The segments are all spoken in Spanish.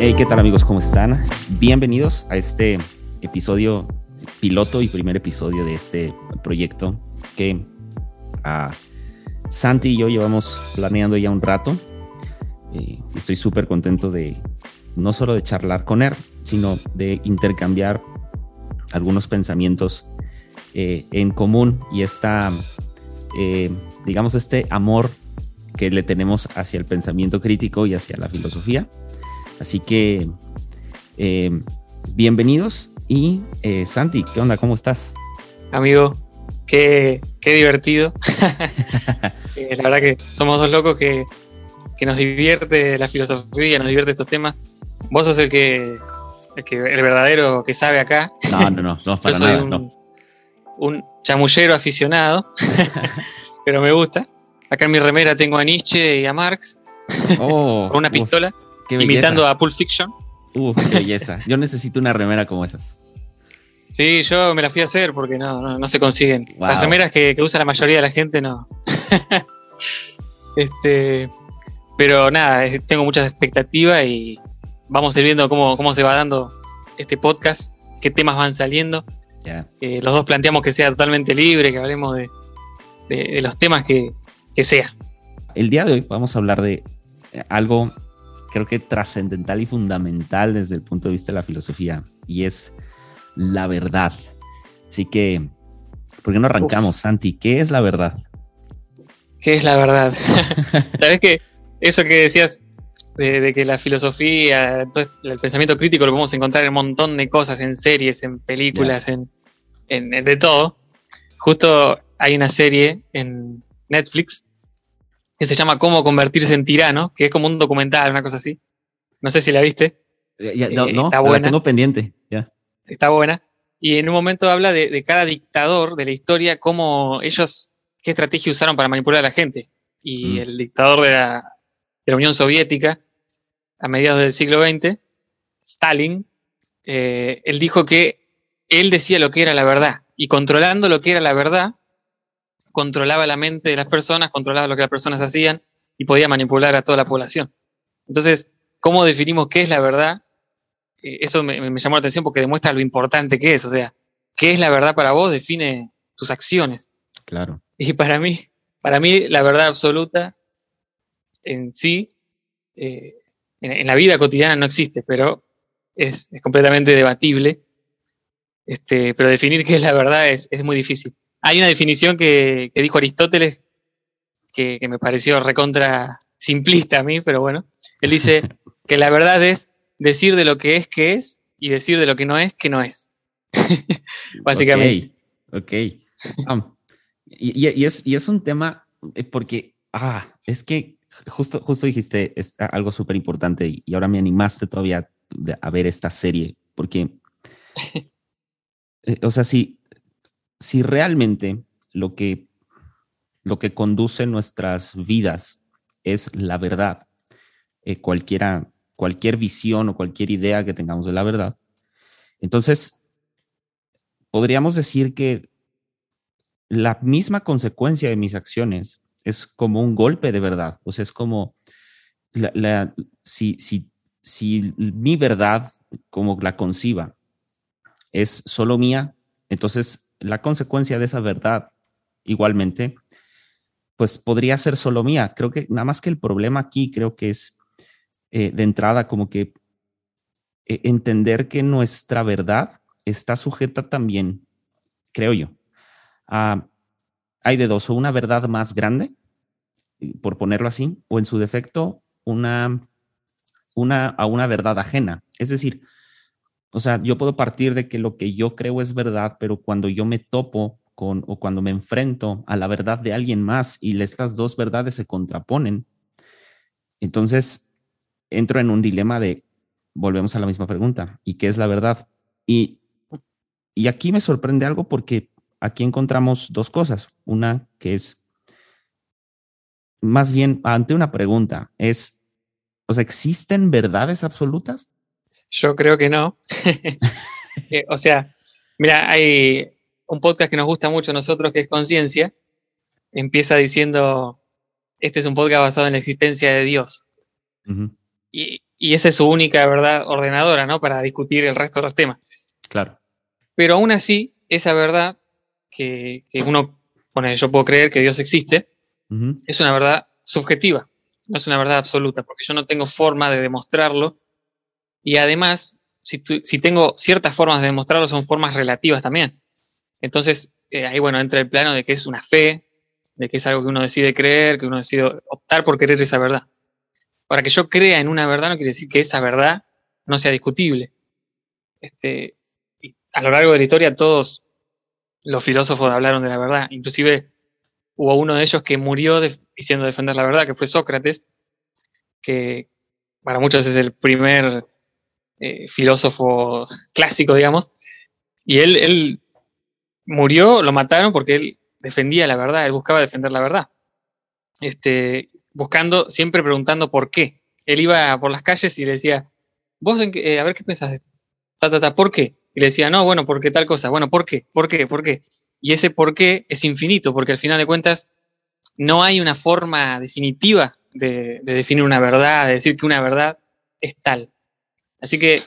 Hey, ¿qué tal amigos? ¿Cómo están? Bienvenidos a este episodio piloto y primer episodio de este proyecto que uh, Santi y yo llevamos planeando ya un rato. Eh, estoy súper contento de no solo de charlar con él, sino de intercambiar algunos pensamientos eh, en común y esta, eh, digamos, este amor que le tenemos hacia el pensamiento crítico y hacia la filosofía. Así que, eh, bienvenidos y Santi, ¿qué onda? ¿Cómo estás? Amigo, qué, qué divertido. la verdad que somos dos locos que, que nos divierte la filosofía, nos divierte estos temas. Vos sos el que el, que, el verdadero que sabe acá. No, no, no, no para nada. Un, un chamullero aficionado, pero me gusta. Acá en mi remera tengo a Nietzsche y a Marx oh, con una pistola, imitando a Pulp Fiction. Uh, qué belleza. Yo necesito una remera como esas. Sí, yo me la fui a hacer porque no, no, se consiguen. Las remeras que, que, usa la mayoría de la gente no. este, pero nada, tengo muchas expectativas y vamos a ir viendo cómo, cómo se va dando este podcast, qué temas van saliendo. Eh, los dos planteamos que sea totalmente libre, que hablemos de, de, los temas que, que, sea. El día de hoy vamos a hablar de algo creo que trascendental y fundamental desde el punto de vista de la filosofía, y es la verdad. Así que, ¿por qué no arrancamos, Santi? ¿Qué es la verdad? ¿Qué es la verdad? ¿Sabes qué? Eso que decías de, que la filosofía, el pensamiento crítico lo podemos encontrar en un montón de cosas, en series, en películas, en, de todo. Justo hay una serie en Netflix que se llama Cómo convertirse en tirano, que es como un documental, una cosa así. No sé si la viste. Eh, no, está buena. La tengo pendiente. Está buena. Y en un momento habla de, cada dictador de la historia, cómo ellos, qué estrategia usaron para manipular a la gente. Y mm. el dictador de la, de la Unión Soviética a mediados del siglo XX, Stalin, eh, él dijo que él decía lo que era la verdad y controlando lo que era la verdad, controlaba la mente de las personas, controlaba lo que las personas hacían y podía manipular a toda la población. Entonces, ¿cómo definimos qué es la verdad? Eh, eso me, llamó la atención porque demuestra lo importante que es. O sea, ¿qué es la verdad para vos? Define tus acciones. Claro. Y para mí, para mí, la verdad absoluta en sí eh, en, la vida cotidiana no existe, pero es, completamente debatible. Este, pero definir qué es la verdad es, muy difícil. Hay una definición que, dijo Aristóteles que, me pareció recontra simplista a mí, pero bueno. Él dice que la verdad es decir de lo que es que es y decir de lo que no es que no es. Básicamente. Ok. Um, y, es, y es un tema eh, porque, ah, es que justo, justo dijiste algo súper importante y ahora me animaste todavía a ver esta serie, porque, eh, o sea, si, si realmente lo que, lo que conduce nuestras vidas es la verdad, eh, cualquiera, cualquier visión o cualquier idea que tengamos de la verdad, entonces podríamos decir que la misma consecuencia de mis acciones es como un golpe de verdad. O sea, es como la, si, si, si mi verdad, como la conciba, es solo mía, entonces la consecuencia de esa verdad, igualmente, pues podría ser solo mía. Creo que nada más que el problema aquí, creo que es eh, de entrada como que eh, entender que nuestra verdad está sujeta también, creo yo, a hay de dos, o una verdad más grande, por ponerlo así, o en su defecto, una, una, a una verdad ajena. Es decir, o sea, yo puedo partir de que lo que yo creo es verdad, pero cuando yo me topo con o cuando me enfrento a la verdad de alguien más y estas dos verdades se contraponen, entonces entro en un dilema de, volvemos a la misma pregunta, ¿y qué es la verdad? Y, y aquí me sorprende algo porque aquí encontramos dos cosas. Una que es, más bien, ante una pregunta, es, o sea, ¿existen verdades absolutas? Yo creo que no. Eh, o sea, mira, hay un podcast que nos gusta mucho a nosotros, que es Conciencia. Empieza diciendo, este es un podcast basado en la existencia de Dios. y, y esa es su única verdad ordenadora, ¿no? Para discutir el resto de los temas. Claro. Pero aún así, esa verdad que, uno, bueno, yo puedo creer que Dios existe, es una verdad subjetiva, no es una verdad absoluta, porque yo no tengo forma de demostrarlo. Y además, si, tengo ciertas formas de demostrarlo, son formas relativas también. Entonces, eh, ahí, bueno, entra el plano de que es una fe, de que es algo que uno decide creer, que uno decide optar por querer esa verdad. Para que yo crea en una verdad no quiere decir que esa verdad no sea discutible. Este, a lo largo de la historia todos los filósofos hablaron de la verdad. Inclusive hubo uno de ellos que murió diciendo defender la verdad, que fue Sócrates, que para muchos es el primer eh, filósofo clásico, digamos. Y él, él murió, lo mataron porque él defendía la verdad, él buscaba defender la verdad. Este, buscando, siempre preguntando por qué. Él iba por las calles y le decía, vos, eh, a ver qué pensás, ta, ¿por qué? Y le decía, no, bueno, porque tal cosa, bueno, ¿por qué? ¿Por qué? ¿Por qué? Y ese por qué es infinito, porque al final de cuentas no hay una forma definitiva de, de definir una verdad, de decir que una verdad es tal. Así que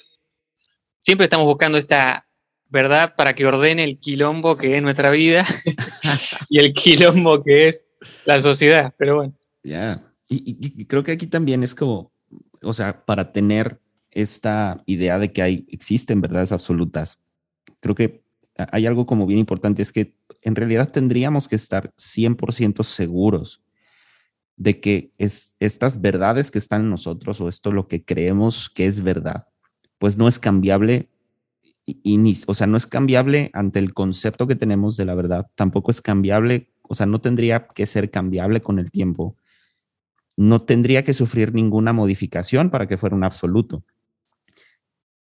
siempre estamos buscando esta verdad para que ordene el quilombo que es nuestra vida y el quilombo que es la sociedad, pero bueno. Ya, y, creo que aquí también es como, o sea, para tener esta idea de que hay, existen verdades absolutas, creo que hay algo como bien importante, es que en realidad tendríamos que estar 100% seguros de que es, estas verdades que están en nosotros o esto lo que creemos que es verdad, pues no es cambiable y, ni, o sea, no es cambiable ante el concepto que tenemos de la verdad, tampoco es cambiable, o sea, no tendría que ser cambiable con el tiempo no tendría que sufrir ninguna modificación para que fuera un absoluto.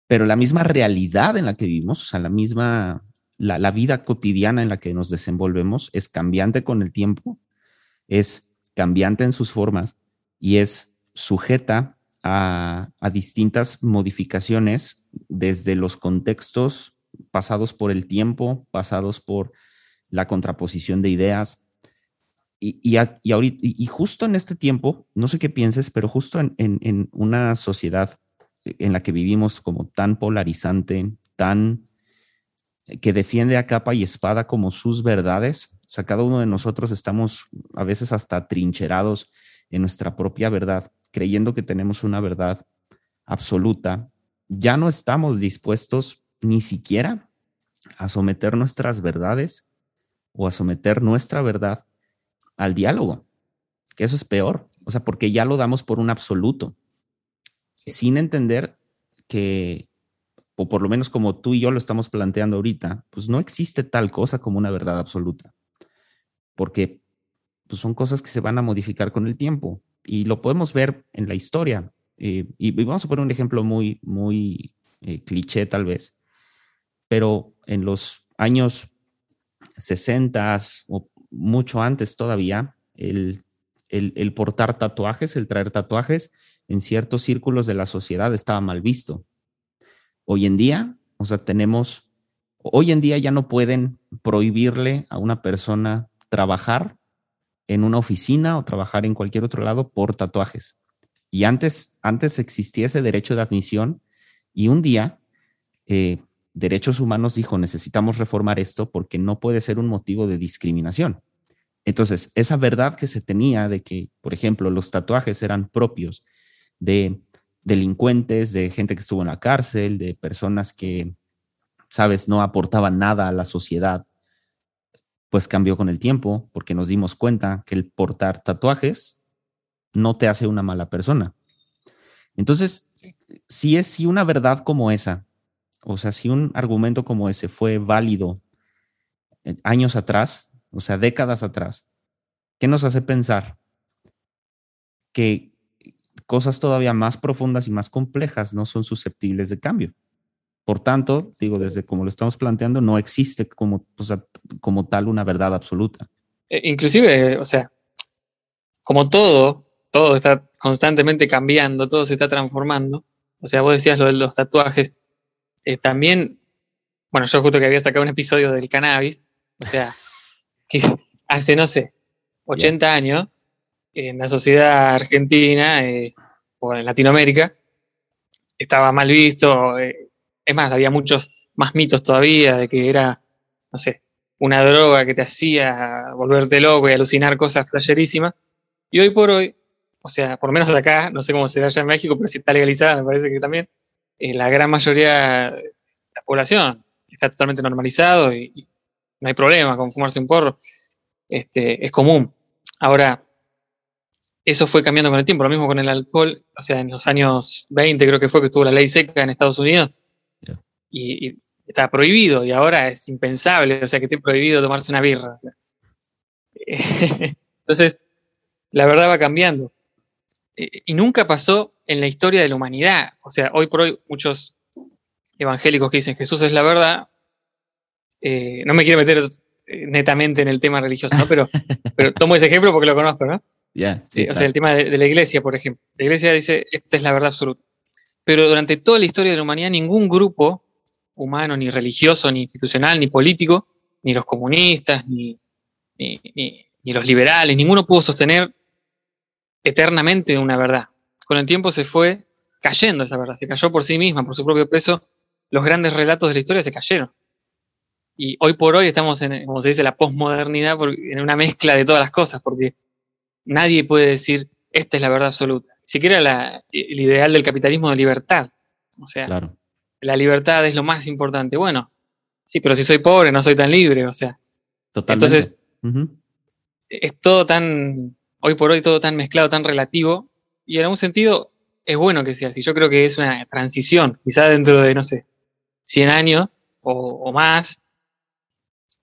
Pero la misma realidad en la que vivimos, o sea, la misma, la, vida cotidiana en la que nos desenvolvemos es cambiante con el tiempo, es cambiante en sus formas y es sujeta a, a, distintas modificaciones desde los contextos pasados por el tiempo, pasados por la contraposición de ideas, y, y, y, justo en este tiempo, no sé qué pienses, pero justo en, en, una sociedad en la que vivimos como tan polarizante, tan que defiende a capa y espada como sus verdades, o sea, cada uno de nosotros estamos a veces hasta trincherados en nuestra propia verdad, creyendo que tenemos una verdad absoluta, ya no estamos dispuestos ni siquiera a someter nuestras verdades o a someter nuestra verdad al diálogo, que eso es peor, o sea, porque ya lo damos por un absoluto, sin entender que, o por lo menos como tú y yo lo estamos planteando ahorita, pues no existe tal cosa como una verdad absoluta, porque pues son cosas que se van a modificar con el tiempo y lo podemos ver en la historia. Eh, y, vamos a poner un ejemplo muy, muy eh, cliché tal vez, pero en los años 60 o mucho antes todavía, el, el, portar tatuajes, el traer tatuajes, en ciertos círculos de la sociedad estaba mal visto. Hoy en día, o sea, tenemos, hoy en día ya no pueden prohibirle a una persona trabajar en una oficina o trabajar en cualquier otro lado por tatuajes. Y antes, antes existía ese derecho de admisión y un día eh, Derechos Humanos dijo, necesitamos reformar esto porque no puede ser un motivo de discriminación. Entonces, esa verdad que se tenía de que, por ejemplo, los tatuajes eran propios de delincuentes, de gente que estuvo en la cárcel, de personas que, sabes, no aportaban nada a la sociedad, pues cambió con el tiempo porque nos dimos cuenta que el portar tatuajes no te hace una mala persona. Entonces, si es si una verdad como esa, o sea, si un argumento como ese fue válido eh, años atrás, o sea, décadas atrás, ¿qué nos hace pensar que cosas todavía más profundas y más complejas no son susceptibles de cambio? Por tanto, digo, desde como lo estamos planteando, no existe como, como tal una verdad absoluta. Eh, inclusive, o sea, como todo, todo está constantemente cambiando, todo se está transformando. O sea, vos decías lo de los tatuajes. Eh, también, bueno, yo justo que había sacado un episodio del cannabis, o sea, que hace, no sé, 80 años, en la sociedad argentina eh, o en Latinoamérica, estaba mal visto. Eh, es más, había muchos más mitos todavía de que era, no sé, una droga que te hacía volverte loco y alucinar cosas playerísimas. Y hoy por hoy, o sea, por lo menos acá, no sé cómo será allá en México, pero si está legalizada, me parece que también, eh, la gran mayoría de la población está totalmente normalizado y, no hay problema con fumarse un porro. Este, es común. Ahora, eso fue cambiando con el tiempo, lo mismo con el alcohol, o sea, en los años 20 creo que fue que estuvo la ley seca en Estados Unidos y, y, está prohibido y ahora es impensable, o sea, que esté prohibido tomarse una birra. Entonces, la verdad va cambiando. Y nunca pasó en la historia de la humanidad. O sea, hoy por hoy muchos evangélicos que dicen Jesús es la verdad, eh, no me quiero meter eh, netamente en el tema religioso, ¿no? pero, pero tomo ese ejemplo porque lo conozco, ¿no? sí, O sea, el tema de, la iglesia, por ejemplo. La iglesia dice, esta es la verdad absoluta. Pero durante toda la historia de la humanidad, ningún grupo humano, ni religioso, ni institucional, ni político, ni los comunistas, ni, ni, los liberales, ninguno pudo sostener eternamente una verdad. Con el tiempo se fue cayendo esa verdad, se cayó por sí misma, por su propio peso. Los grandes relatos de la historia se cayeron. Y hoy por hoy estamos en, como se dice, la posmodernidad, en una mezcla de todas las cosas, porque nadie puede decir, esta es la verdad absoluta. Siquiera el ideal del capitalismo de libertad. Sea, la libertad es lo más importante. Bueno, sí, pero si soy pobre no soy tan libre, o sea. Totalmente. Entonces, es todo tan, hoy por hoy todo tan mezclado, tan relativo, y en algún sentido es bueno que sea así. Yo creo que es una transición, quizá dentro de, no sé, 100 años o más,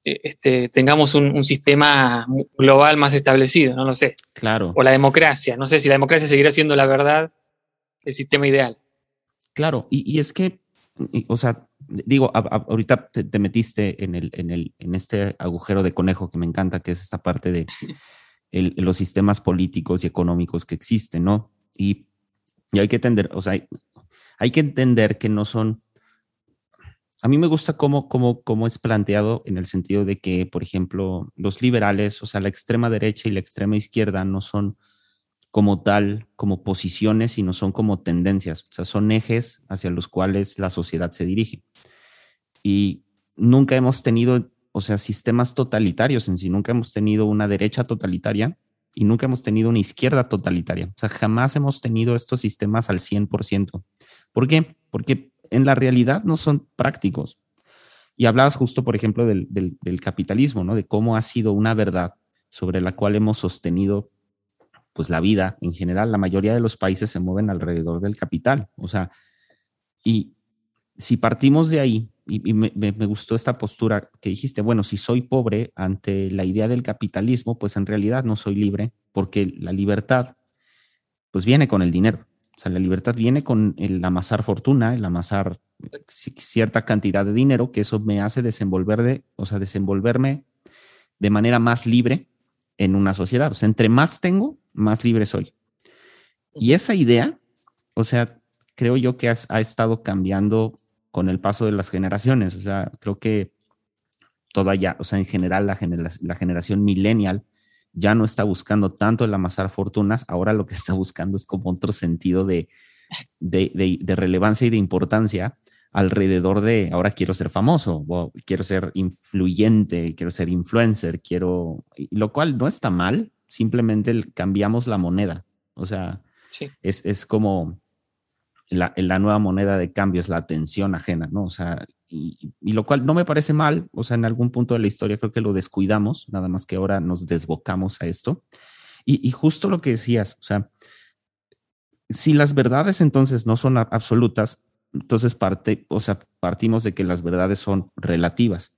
eh, este, tengamos un, sistema global más establecido, no lo sé. Claro. O la democracia, no sé si la democracia seguirá siendo la verdad, el sistema ideal. Claro, y, es que, o sea, digo, ahorita te, metiste en, el, en, el, en este agujero de conejo que me encanta, que es esta parte de los sistemas políticos y económicos que existen, ¿no? Y, y hay que entender, o sea, hay que entender que no son a mí me gusta cómo, cómo, cómo es planteado en el sentido de que, por ejemplo, los liberales, o sea, la extrema derecha y la extrema izquierda no son como tal, como posiciones, sino son como tendencias, o sea, son ejes hacia los cuales la sociedad se dirige. Y nunca hemos tenido, o sea, sistemas totalitarios en sí, nunca hemos tenido una derecha totalitaria y nunca hemos tenido una izquierda totalitaria. O sea, jamás hemos tenido estos sistemas al 100%. ¿Por qué? Porque en la realidad no son prácticos. Y hablabas justo, por ejemplo, del, capitalismo, ¿no? De cómo ha sido una verdad sobre la cual hemos sostenido pues la vida en general. La mayoría de los países se mueven alrededor del capital. O sea, y si partimos de ahí, y, me, me, gustó esta postura que dijiste, bueno, si soy pobre ante la idea del capitalismo, pues en realidad no soy libre, porque la libertad pues viene con el dinero. O sea, la libertad viene con el amasar fortuna, el amasar cierta cantidad de dinero, que eso me hace desenvolver de, o sea, desenvolverme de manera más libre en una sociedad. O sea, entre más tengo, más libre soy. Y esa idea, o sea, creo yo que ha estado cambiando con el paso de las generaciones. O sea, creo que toda ya, o sea, en general la, la generación millennial ya no está buscando tanto el amasar fortunas, ahora lo que está buscando es como otro sentido de, de, relevancia y de importancia alrededor de ahora quiero ser famoso, o quiero ser influyente, quiero ser influencer, quiero, lo cual no está mal, simplemente cambiamos la moneda. O sea, es, es, como la, la, nueva moneda de cambio, es la atención ajena, ¿no? O sea, y, lo cual no me parece mal, o sea, en algún punto de la historia creo que lo descuidamos, nada más que ahora nos desbocamos a esto. Y, justo lo que decías, o sea, si las verdades entonces no son absolutas, entonces parte, o sea, partimos de que las verdades son relativas.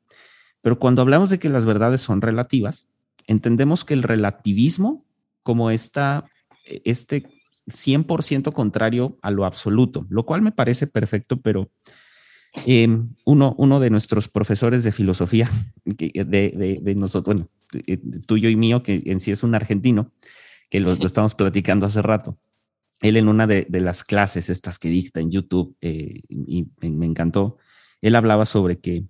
Pero cuando hablamos de que las verdades son relativas, entendemos que el relativismo como esta, este 100% contrario a lo absoluto, lo cual me parece perfecto, pero Em, uno, uno de nuestros profesores de filosofía, de, de, nosotros, bueno, tuyo y mío, que en sí es un argentino, que lo, estamos platicando hace rato. Él en una de, las clases, estas que dicta en YouTube, eh, y me, encantó, él hablaba sobre que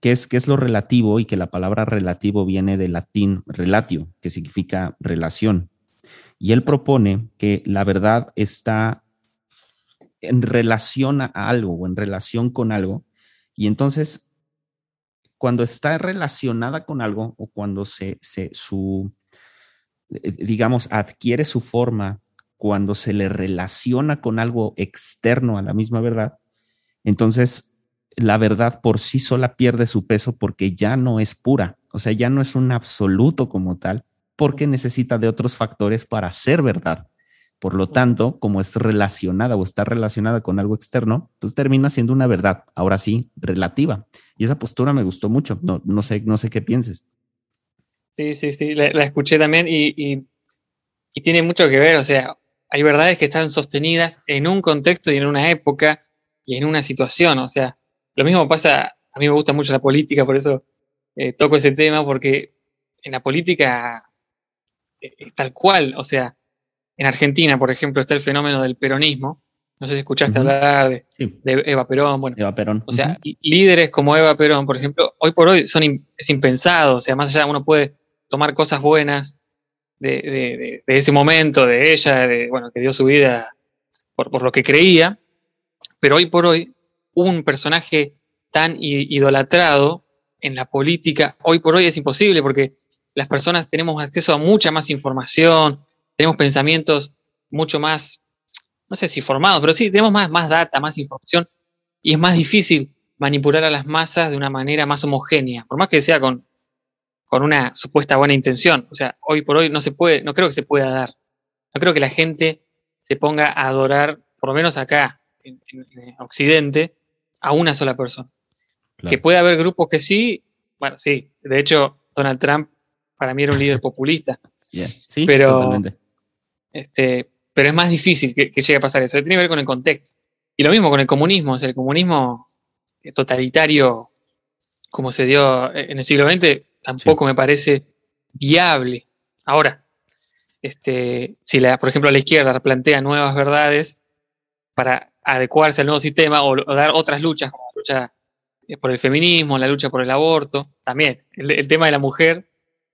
qué es, qué es lo relativo y que la palabra relativo viene del latín relatio, que significa relación. Y él propone que la verdad está en relación a algo o en relación con algo. Y entonces, cuando está relacionada con algo o cuando se, se su, eh, digamos, adquiere su forma, cuando se le relaciona con algo externo a la misma verdad, entonces la verdad por sí sola pierde su peso porque ya no es pura, o sea, ya no es un absoluto como tal, porque necesita de otros factores para ser verdad. Por lo tanto, como es relacionada o está relacionada con algo externo, entonces termina siendo una verdad, ahora sí, relativa. Y esa postura me gustó mucho. No, no, sé, no sé qué pienses. Sí, sí, sí, la, escuché también y, y, tiene mucho que ver. O sea, hay verdades que están sostenidas en un contexto y en una época y en una situación. O sea, lo mismo pasa, a mí me gusta mucho la política, por eso eh, toco ese tema, porque en la política eh, es tal cual, o sea, en Argentina, por ejemplo, está el fenómeno del peronismo. No sé si escuchaste hablar de, Eva Perón. Bueno, Eva Perón. O sea, líderes como Eva Perón, por ejemplo, hoy por hoy son es impensado. O sea, más allá uno puede tomar cosas buenas de, ese momento, de ella, de, bueno, que dio su vida por, por, lo que creía. Pero hoy por hoy, un personaje tan idolatrado en la política, hoy por hoy es imposible porque las personas tenemos acceso a mucha más información, tenemos pensamientos mucho más, no sé si formados, pero sí, tenemos más, más data, más información, y es más difícil manipular a las masas de una manera más homogénea, por más que sea con, con una supuesta buena intención. O sea, hoy por hoy no se puede, no creo que se pueda dar. No creo que la gente se ponga a adorar, por lo menos acá, en, Occidente, a una sola persona. Que puede haber grupos que sí, bueno, sí, de hecho, Donald Trump para mí era un líder populista. Sí, pero, totalmente. Este, pero es más difícil que, llegue a pasar eso. Tiene que ver con el contexto. Y lo mismo con el comunismo. O sea, el comunismo totalitario, como se dio en el siglo XX, tampoco me parece viable. Ahora, este, si la, por ejemplo la izquierda plantea nuevas verdades para adecuarse al nuevo sistema o, dar otras luchas, como la lucha por el feminismo, la lucha por el aborto, también el, tema de la mujer.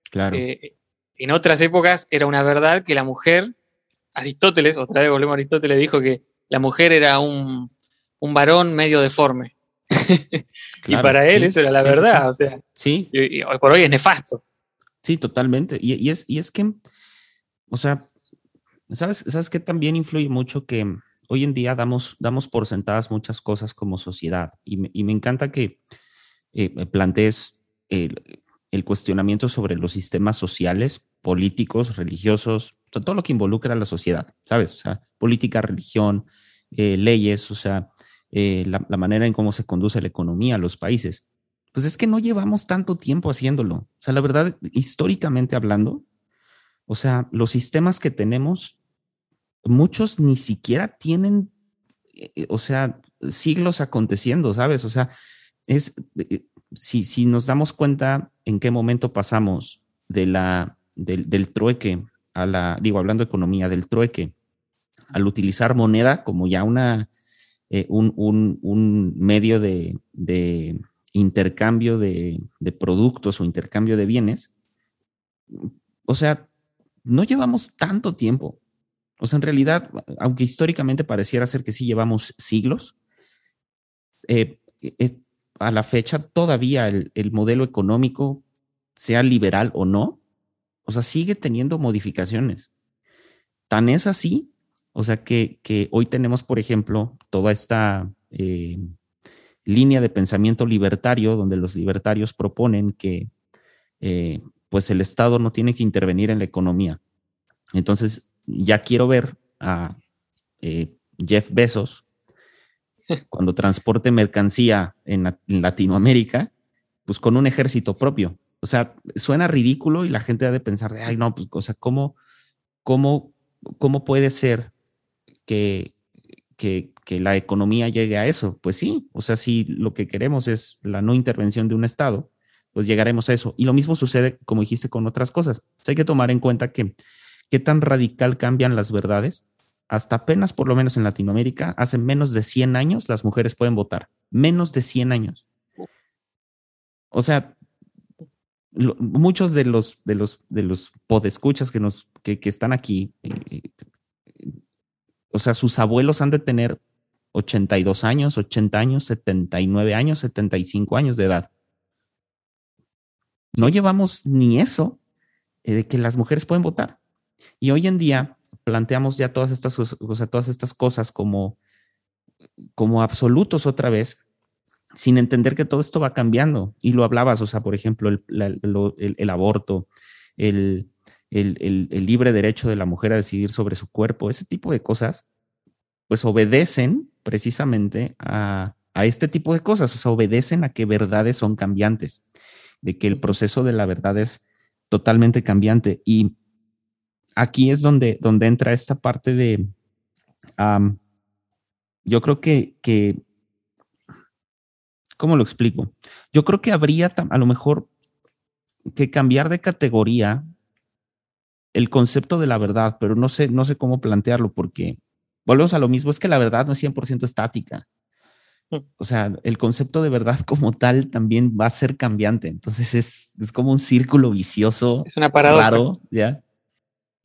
Claro. Eh, en otras épocas era una verdad que la mujer Aristóteles, otra vez volvemos a Aristóteles, dijo que la mujer era un, varón medio deforme. y para él eso era la verdad, o sea. Sí. Y, hoy por hoy es nefasto. Sí, totalmente. Y, es, y es que, o sea, ¿sabes, ¿sabes que también influye mucho que hoy en día damos, damos por sentadas muchas cosas como sociedad? Y me, encanta que eh, plantees el, cuestionamiento sobre los sistemas sociales, políticos, religiosos, todo lo que involucra a la sociedad, ¿sabes? O sea, política, religión, eh, leyes, o sea, eh, la, manera en cómo se conduce la economía los países. Pues es que no llevamos tanto tiempo haciéndolo. O sea, la verdad, históricamente hablando, o sea, los sistemas que tenemos, muchos ni siquiera tienen, eh, o sea, siglos aconteciendo, ¿sabes? O sea, es, si, si nos damos cuenta en qué momento pasamos de la, del, del trueque a la, digo, hablando de economía, del trueque, al utilizar moneda como ya una, eh, un, medio de, intercambio de, productos o intercambio de bienes, o sea, no llevamos tanto tiempo. O sea, en realidad, aunque históricamente pareciera ser que sí llevamos siglos, eh, a la fecha todavía el, el modelo económico, sea liberal o no, o sea, sigue teniendo modificaciones. Tan es así, o sea, que, hoy tenemos, por ejemplo, toda esta eh, línea de pensamiento libertario, donde los libertarios proponen que eh, pues el Estado no tiene que intervenir en la economía. Entonces, ya quiero ver a eh, Jeff Bezos cuando transporte mercancía en Latinoamérica, pues con un ejército propio o sea, suena ridículo y la gente ha de pensar, ay, no, pues, o sea, ¿cómo, cómo, cómo puede ser que, que, que, la economía llegue a eso? Pues sí, o sea, si lo que queremos es la no intervención de un Estado, pues llegaremos a eso. Y lo mismo sucede, como dijiste, con otras cosas. hay que tomar en cuenta que qué tan radical cambian las verdades. Hasta apenas, por lo menos en Latinoamérica, hace menos de 100 años las mujeres pueden votar. Menos de 100 años. O sea, muchos de los, de los, de los podescuchas que, nos, que, están aquí, eh, o sea, sus abuelos han de tener 82 años, 80 años, 79 años, 75 años de edad. No llevamos ni eso eh, de que las mujeres pueden votar. Y hoy en día planteamos ya todas estas, o sea, todas estas cosas como, como absolutos otra vez, sin entender que todo esto va cambiando. Y lo hablabas, o sea, por ejemplo, el, el, aborto, el, el, libre derecho de la mujer a decidir sobre su cuerpo, ese tipo de cosas, pues obedecen precisamente a, a este tipo de cosas, o sea, obedecen a que verdades son cambiantes, de que el proceso de la verdad es totalmente cambiante. Y aquí es donde, donde entra esta parte de, yo creo que, que, ¿cómo lo explico? Yo creo que habría a lo mejor que cambiar de categoría el concepto de la verdad, pero no sé, no sé cómo plantearlo porque volvemos a lo mismo, es que la verdad no es 100% estática. Mm. O sea, el concepto de verdad como tal también va a ser cambiante. Entonces es, es como un círculo vicioso. Es una paradoja. Raro, ¿ya?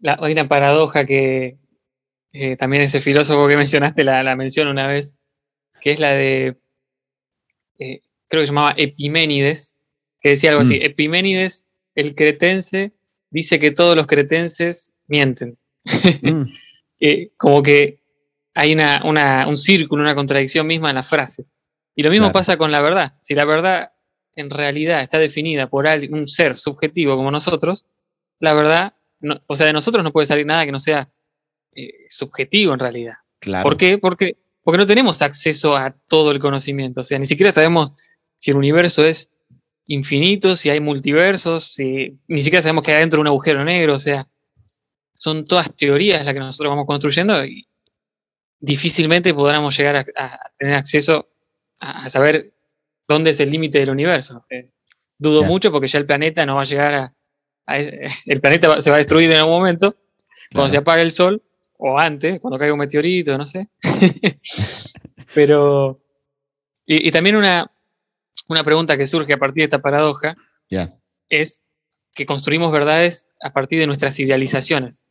Hay una paradoja que eh, también ese filósofo que mencionaste la, la menciona una vez, que es la de, eh, creo que se llamaba Epiménides, que decía algo así, mm. Epiménides, el cretense, dice que todos los cretenses mienten. Mm. Eh, como que hay una, una, un círculo, una contradicción misma en la frase. Y lo mismo pasa con la verdad. Si la verdad en realidad está definida por un ser subjetivo como nosotros, la verdad, o sea, de nosotros no puede salir nada que no sea eh, subjetivo en realidad. Claro. ¿Por qué? Porque, porque no tenemos acceso a todo el conocimiento. O sea, ni siquiera sabemos si el universo es infinito, si hay multiversos, si, ni siquiera sabemos que hay adentro un agujero negro. O sea, son todas teorías las que nosotros vamos construyendo y difícilmente podamos llegar a, tener acceso a, saber dónde es el límite del universo. Eh, dudo mucho porque ya el planeta no va a llegar a... el planeta se va a destruir en algún momento cuando se apague el sol o antes, cuando caiga un meteorito, no sé. Pero... Y, también una, una pregunta que surge a partir de esta paradoja es que construimos verdades a partir de nuestras idealizaciones.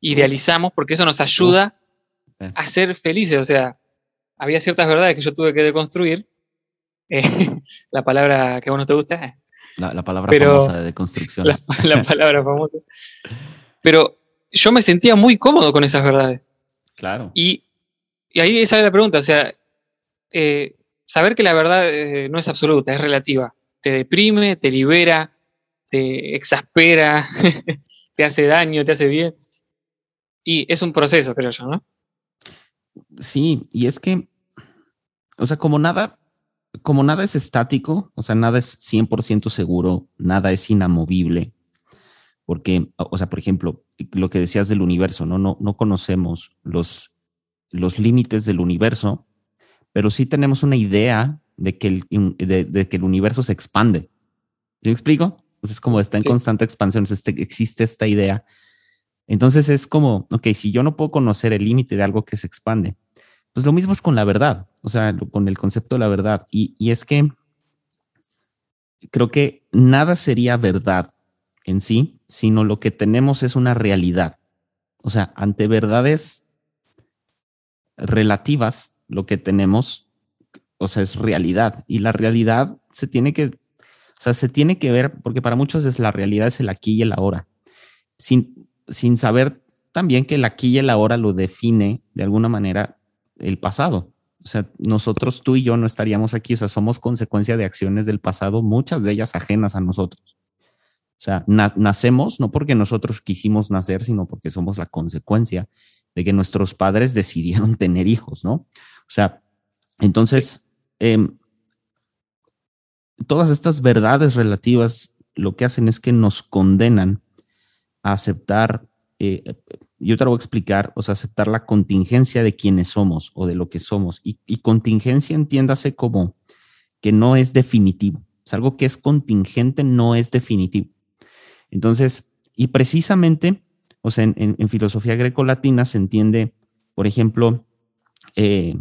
Idealizamos porque eso nos ayuda a ser felices. O sea, había ciertas verdades que yo tuve que deconstruir. Eh, la palabra que a vos no te gusta. La, palabra famosa de deconstrucción. La, la palabra famosa. Pero yo me sentía muy cómodo con esas verdades. Claro. Y, ahí sale la pregunta, o sea, eh, saber que la verdad eh, no es absoluta, es relativa. Te deprime, te libera, te exaspera, te hace daño, te hace bien. Y es un proceso, creo yo, ¿no? Sí, y es que, o sea, como nada, como nada es estático, o sea, nada es 100% seguro, nada es inamovible, porque, o sea, por ejemplo, lo que decías del universo, ¿no? No, no conocemos los, los límites del universo, pero sí tenemos una idea de que el, de, que el universo se expande. ¿Me explico? es como está en constante expansión, este, existe esta idea entonces es como, ok, si yo no puedo conocer el límite de algo que se expande, pues lo mismo es con la verdad, o sea, con el concepto de la verdad. Y, es que creo que nada sería verdad en sí, sino lo que tenemos es una realidad. O sea, ante verdades relativas, lo que tenemos, o sea, es realidad. Y la realidad se tiene que, o sea, se tiene que ver, porque para muchos es la realidad es el aquí y el ahora. Sin, sin saber también que el aquí y el ahora lo define de alguna manera el pasado. O sea, nosotros, tú y yo no estaríamos aquí, o sea, somos consecuencia de acciones del pasado, muchas de ellas ajenas a nosotros. O sea, nacemos no porque nosotros quisimos nacer, sino porque somos la consecuencia de que nuestros padres decidieron tener hijos, ¿no? O sea, entonces, em, todas estas verdades relativas lo que hacen es que nos condenan a aceptar, eh, yo te lo voy a explicar, o sea, aceptar la contingencia de quienes somos o de lo que somos. Y, contingencia entiéndase como que no es definitivo. Es algo que es contingente, no es definitivo. Entonces, y precisamente, o sea, en, filosofía greco-latina se entiende, por ejemplo, eh,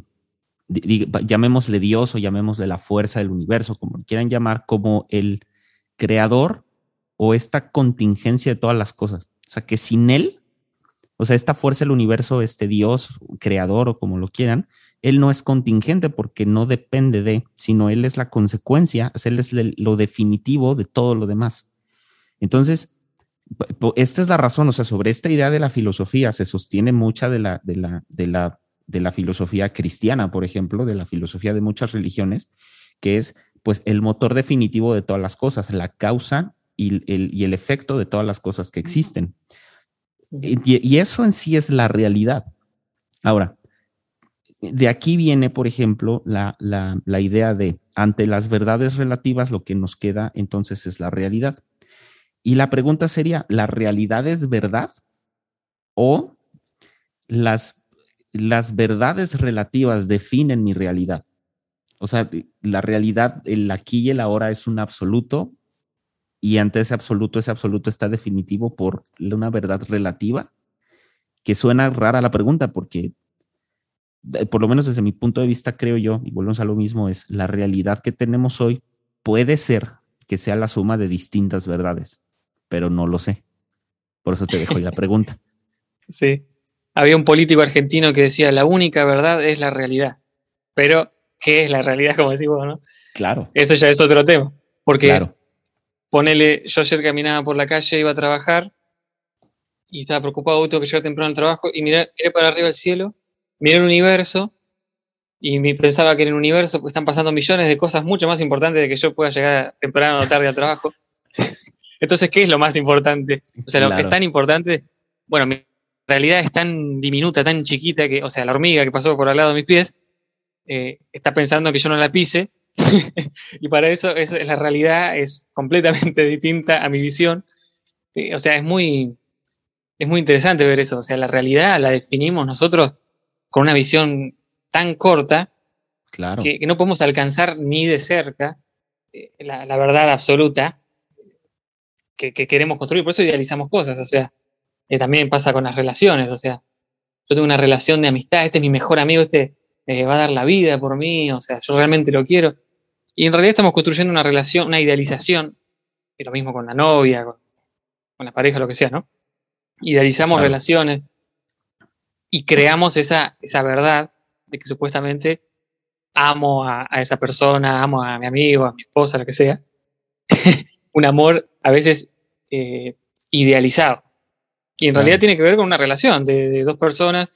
llamémosle Dios o llamémosle la fuerza del universo, como quieran llamar, como el creador o esta contingencia de todas las cosas. O sea, que sin él, o sea, esta fuerza del universo, este Dios, creador o como lo quieran, él no es contingente porque no depende de, sino él es la consecuencia, o él es lo definitivo de todo lo demás. Entonces, esta es la razón, o sea, sobre esta idea de la filosofía se sostiene mucha de la, de la, de la, de la filosofía cristiana, por ejemplo, de la filosofía de muchas religiones, que es pues el motor definitivo de todas las cosas, la causa y el, y el efecto de todas las cosas que existen. Y, eso en sí es la realidad. Ahora, de aquí viene, por ejemplo, la, la, idea de ante las verdades relativas lo que nos queda entonces es la realidad. Y la pregunta sería, ¿la realidad es verdad? ¿O las, las verdades relativas definen mi realidad? O sea, la realidad, el aquí y el ahora es un absoluto y ante ese absoluto, ese absoluto está definitivo por una verdad relativa, que suena rara la pregunta porque, eh, por lo menos desde mi punto de vista, creo yo, y volvemos a lo mismo, es la realidad que tenemos hoy puede ser que sea la suma de distintas verdades, pero no lo sé. Por eso te dejo ahí la pregunta. Sí. Había un político argentino que decía, la única verdad es la realidad. Pero, ¿qué es la realidad, como decimos, no? Claro. Eso ya es otro tema. Porque claro ponele, yo ayer caminaba por la calle, iba a trabajar y estaba preocupado, tengo que llegar temprano al trabajo y miré, para arriba el cielo, miré el universo y me pensaba que en el universo pues, están pasando millones de cosas mucho más importantes de que yo pueda llegar temprano o tarde al trabajo. Entonces, ¿qué es lo más importante? O sea, lo que es tan importante, bueno, mi realidad es tan diminuta, tan chiquita que, o sea, la hormiga que pasó por al lado de mis pies eh, está pensando que yo no la pise y para eso es, la realidad es completamente distinta a mi visión. Eh, o sea, es muy, es muy interesante ver eso. O sea, la realidad la definimos nosotros con una visión tan corta claro. que, no podemos alcanzar ni de cerca eh, la, verdad absoluta que, queremos construir. Por eso idealizamos cosas. O sea, eh, también pasa con las relaciones. O sea, yo tengo una relación de amistad, este es mi mejor amigo, este va a dar la vida por mí, o sea, yo realmente lo quiero. Y en realidad estamos construyendo una relación, una idealización, y lo mismo con la novia, con, la pareja, lo que sea, ¿no? Idealizamos relaciones y creamos esa, esa verdad de que supuestamente amo a, esa persona, amo a mi amigo, a mi esposa, lo que sea. un amor a veces eh, idealizado. Y en realidad tiene que ver con una relación de, dos personas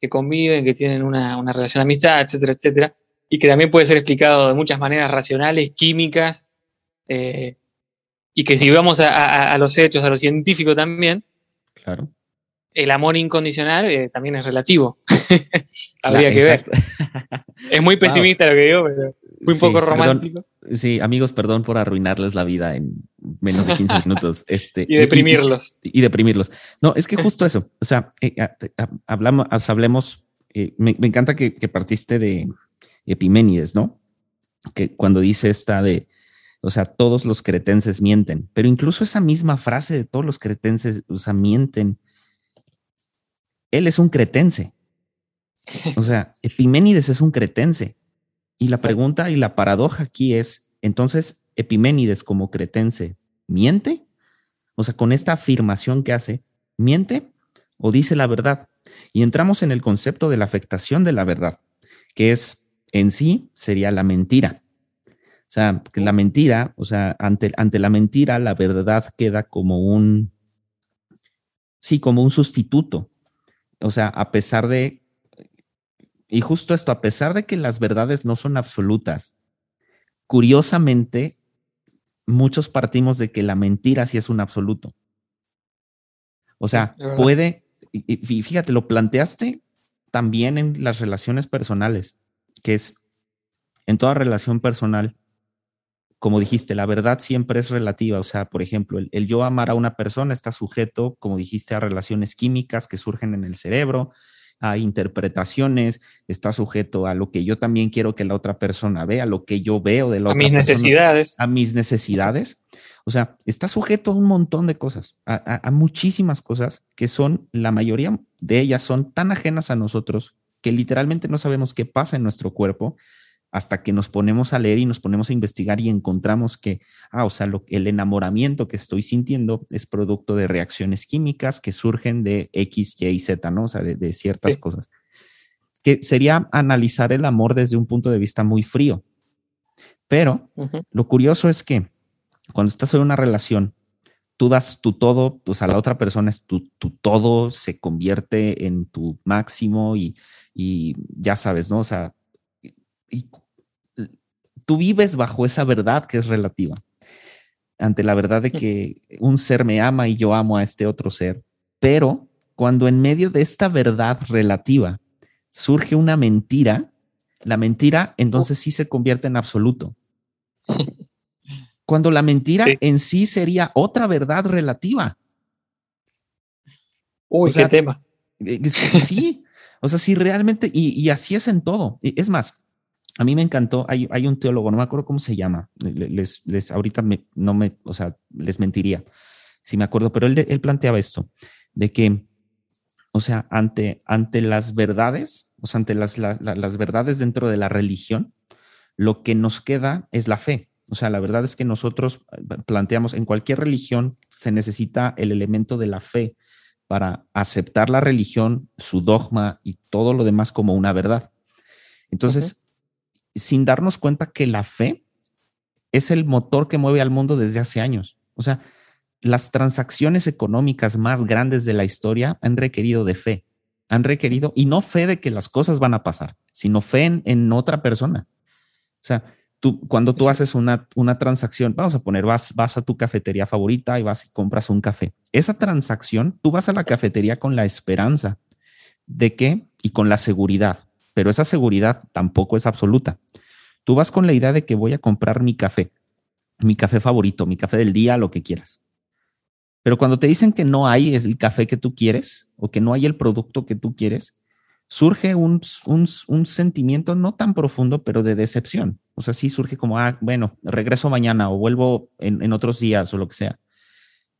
que conviven, que tienen una, una relación de amistad, etcétera, etcétera y que también puede ser explicado de muchas maneras racionales, químicas, eh, y que si vamos a, los hechos, a lo científico también, claro. el amor incondicional eh, también es relativo. Habría que ver. es muy pesimista lo que digo, pero muy un poco romántico. sí, amigos, perdón por arruinarles la vida en menos de 15 minutos. Este, y deprimirlos. Y, deprimirlos. No, es que justo eso. O sea, eh, hablamos, hablemos. Me, encanta que partiste de, Epiménides, ¿no? Que cuando dice esta de, o sea, todos los cretenses mienten, pero incluso esa misma frase de todos los cretenses, o sea, mienten, él es un cretense. O sea, Epiménides es un cretense. Y la pregunta y la paradoja aquí es, entonces, Epiménides como cretense, ¿miente? O sea, con esta afirmación que hace, ¿miente o dice la verdad? Y entramos en el concepto de la afectación de la verdad, que es en sí sería la mentira. O sea, que la mentira, o sea, ante, ante la mentira, la verdad queda como un, sí, como un sustituto. O sea, a pesar de, y justo esto, a pesar de que las verdades no son absolutas, curiosamente, muchos partimos de que la mentira sí es un absoluto. O sea, puede, y fíjate, lo planteaste también en las relaciones personales que es en toda relación personal, como dijiste, la verdad siempre es relativa. O sea, por ejemplo, el, yo amar a una persona está sujeto, como dijiste, a relaciones químicas que surgen en el cerebro, a interpretaciones, está sujeto a lo que yo también quiero que la otra persona vea, a lo que yo veo de la a otra persona. A mis necesidades. A mis necesidades. O sea, está sujeto a un montón de cosas, a muchísimas cosas que son, la mayoría de ellas son tan ajenas a nosotros que literalmente no sabemos qué pasa en nuestro cuerpo hasta que nos ponemos a leer y nos ponemos a investigar y encontramos que, ah, o sea, lo, el enamoramiento que estoy sintiendo es producto de reacciones químicas que surgen de X, Y, Z, ¿no? O sea, de, ciertas cosas. que sería analizar el amor desde un punto de vista muy frío. Pero lo curioso es que cuando estás en una relación, tú das tu todo, pues a la otra persona es tu, todo, se convierte en tu máximo y, ya sabes, ¿no? O sea, tú vives bajo esa verdad que es relativa, ante la verdad de que un ser me ama y yo amo a este otro ser, pero cuando en medio de esta verdad relativa surge una mentira, la mentira entonces sí se convierte en absoluto. Cuando la mentira en sí sería otra verdad relativa. Uy, qué tema. Eh, sí, o sea, sí realmente, y, así es en todo. Es más, a mí me encantó, hay, un teólogo, no me acuerdo cómo se llama, les, les ahorita no me, o sea, les mentiría si me acuerdo, pero él, planteaba esto, de que o sea, ante, ante las verdades, o sea, ante las, las verdades dentro de la religión, lo que nos queda es la fe. O sea, la verdad es que nosotros eh, planteamos, en cualquier religión se necesita el elemento de la fe para aceptar la religión, su dogma y todo lo demás como una verdad. Entonces, sin darnos cuenta que la fe es el motor que mueve al mundo desde hace años. O sea, las transacciones económicas más grandes de la historia han requerido de fe, han requerido, y no fe de que las cosas van a pasar, sino fe en, otra persona. O sea, tú, cuando tú haces una, una transacción, vamos a poner, vas, vas a tu cafetería favorita y vas y compras un café. Esa transacción, tú vas a la cafetería con la esperanza de que, y con la seguridad, pero esa seguridad tampoco es absoluta. Tú vas con la idea de que voy a comprar mi café, mi café favorito, mi café del día, lo que quieras. Pero cuando te dicen que no hay el café que tú quieres o que no hay el producto que tú quieres, surge un, sentimiento no tan profundo, pero de decepción. O sea, sí surge como, ah, bueno, regreso mañana o vuelvo en, en otros días o lo que sea.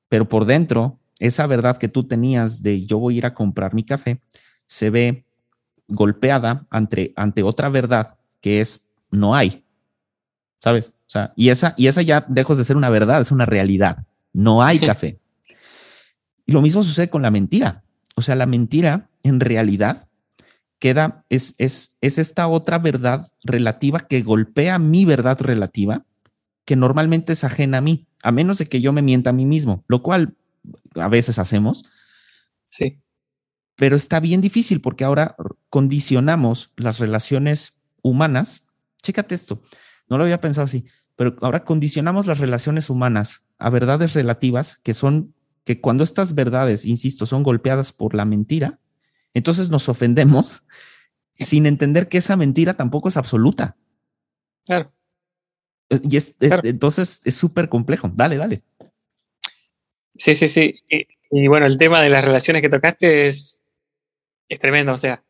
Pero por dentro, esa verdad que tú tenías de yo voy a ir a comprar mi café, se ve golpeada ante, ante otra verdad que es no hay. ¿Sabes? O sea, y esa, y esa ya dejos de ser una verdad, es una realidad. No hay café. Y lo mismo sucede con la mentira. O sea, la mentira en realidad queda, es, es, es esta otra verdad relativa que golpea mi verdad relativa, que normalmente es ajena a mí, a menos de que yo me mienta a mí mismo, lo cual a veces hacemos. Sí. Pero está bien difícil porque ahora condicionamos las relaciones humanas. Chécate esto, no lo había pensado así, pero ahora condicionamos las relaciones humanas a verdades relativas que son que cuando estas verdades, insisto, son golpeadas por la mentira, entonces nos ofendemos sin entender que esa mentira tampoco es absoluta. Claro. Y es, entonces es súper complejo. Dale, dale. Sí, sí, sí. Y, bueno, el tema de las relaciones que tocaste es, es tremendo. O sea,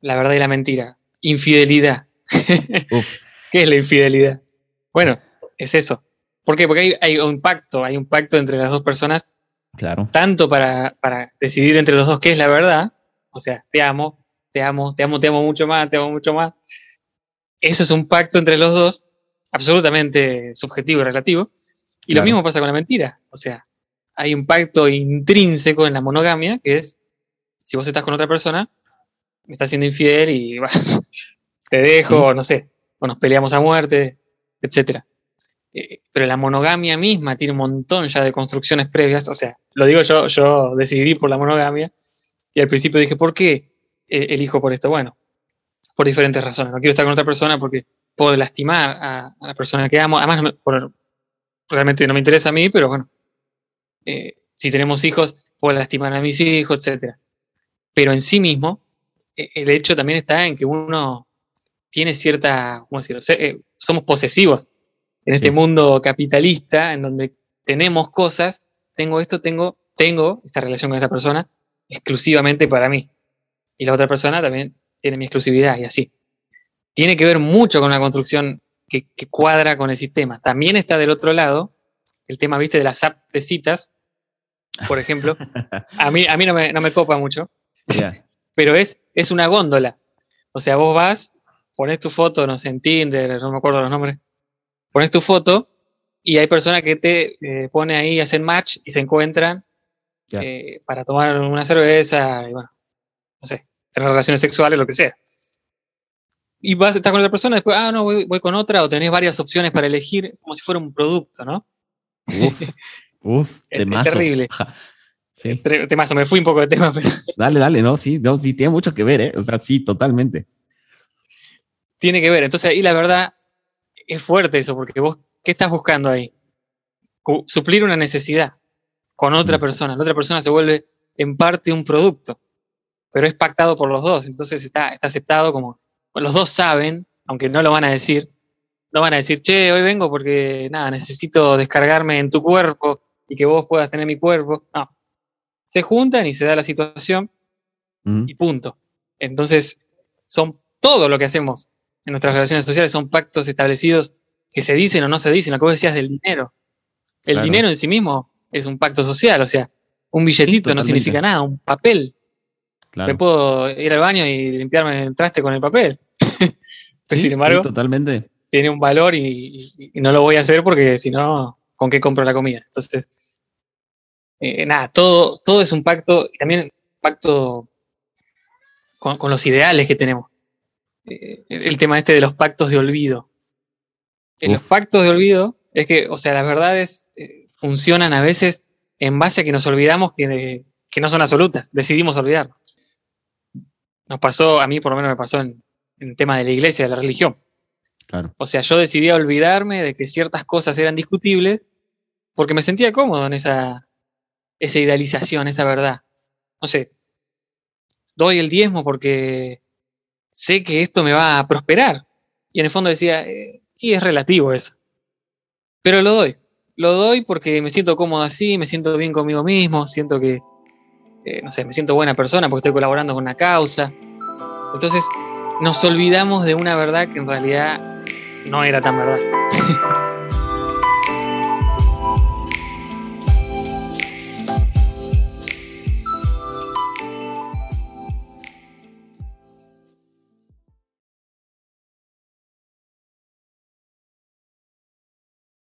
la verdad y la mentira. Infidelidad. ¿Qué es la infidelidad? Bueno, es eso. ¿Por qué? Porque hay, hay, un pacto, hay un pacto entre las dos personas Claro. Tanto para, para decidir entre los dos qué es la verdad, o sea, te amo, te amo, te amo, te amo mucho más, te amo mucho más. Eso es un pacto entre los dos, absolutamente subjetivo y relativo. Y lo mismo pasa con la mentira. O sea, hay un pacto intrínseco en la monogamia, que es, si vos estás con otra persona, me estás siendo infiel y te dejo, no sé, o nos peleamos a muerte, etcétera. Eh, pero la monogamia misma tiene un montón ya de construcciones previas, o sea, lo digo yo, yo decidí por la monogamia y al principio dije, ¿por qué eh, elijo por esto? Bueno, por diferentes razones. No quiero estar con otra persona porque puedo lastimar a, la persona que amo. Además, realmente no me interesa a mí, pero bueno, eh, si tenemos hijos, puedo lastimar a mis hijos, etc. Pero en sí mismo, el hecho también está en que uno tiene cierta, ¿cómo decirlo? somos posesivos en este mundo capitalista en donde tenemos cosas, tengo esto, tengo, tengo esta relación con esta persona exclusivamente para mí. Y la otra persona también tiene mi exclusividad y así. Tiene que ver mucho con la construcción que, cuadra con el sistema. También está del otro lado el tema, viste, de las apps de citas, por ejemplo. A mí, a mí no, me, no me copa mucho, pero es, es una góndola. O sea, vos vas, pones tu foto, no sé, en Tinder, no me acuerdo los nombres, pones tu foto y hay personas que te eh, pone ahí, hacen match y se encuentran eh, para tomar una cerveza y bueno, no sé, tener relaciones sexuales, lo que sea. y vas, estás con otra persona, después, ah, no, voy, con otra, o tenés varias opciones para elegir, como si fuera un producto, ¿no? Uf, uf, es, terrible. Sí. Temazo, me fui un poco de tema, pero... Dale, dale, no, sí, no, sí, tiene mucho que ver, ¿eh? O sea, sí, totalmente. Tiene que ver, entonces ahí la verdad es fuerte eso, porque vos, ¿qué estás buscando ahí? Suplir una necesidad con otra persona. La otra persona se vuelve en parte un producto, pero es pactado por los dos, entonces está, está aceptado como los dos saben, aunque no lo van a decir, no van a decir, che, hoy vengo porque nada, necesito descargarme en tu cuerpo y que vos puedas tener mi cuerpo. No. Se juntan y se da la situación mm. y punto. Entonces, son todo lo que hacemos en nuestras relaciones sociales son pactos establecidos que se dicen o no se dicen. Lo que vos decías del dinero. El dinero en sí mismo es un pacto social, o sea, un billetito no significa nada, un papel. Me puedo ir al baño y limpiarme el traste con el papel. Pero sin embargo, totalmente. tiene un valor y, no lo voy a hacer porque si no, ¿con qué compro la comida? Entonces, eh, nada, todo, todo es un pacto y también un pacto con, los ideales que tenemos. Eh, el tema este de los pactos de olvido. En los pactos de olvido es que, o sea, las verdades eh, funcionan a veces en base a que nos olvidamos que, que no son absolutas, decidimos olvidarnos nos pasó, a mí por lo menos me pasó en, el tema de la iglesia, de la religión. O sea, yo decidí olvidarme de que ciertas cosas eran discutibles porque me sentía cómodo en esa, esa idealización, esa verdad. No sé, doy el diezmo porque sé que esto me va a prosperar. Y en el fondo decía, eh, y es relativo eso. Pero lo doy. Lo doy porque me siento cómodo así, me siento bien conmigo mismo, siento que eh, no sé, me siento buena persona porque estoy colaborando con una causa. Entonces nos olvidamos de una verdad que en realidad no era tan verdad.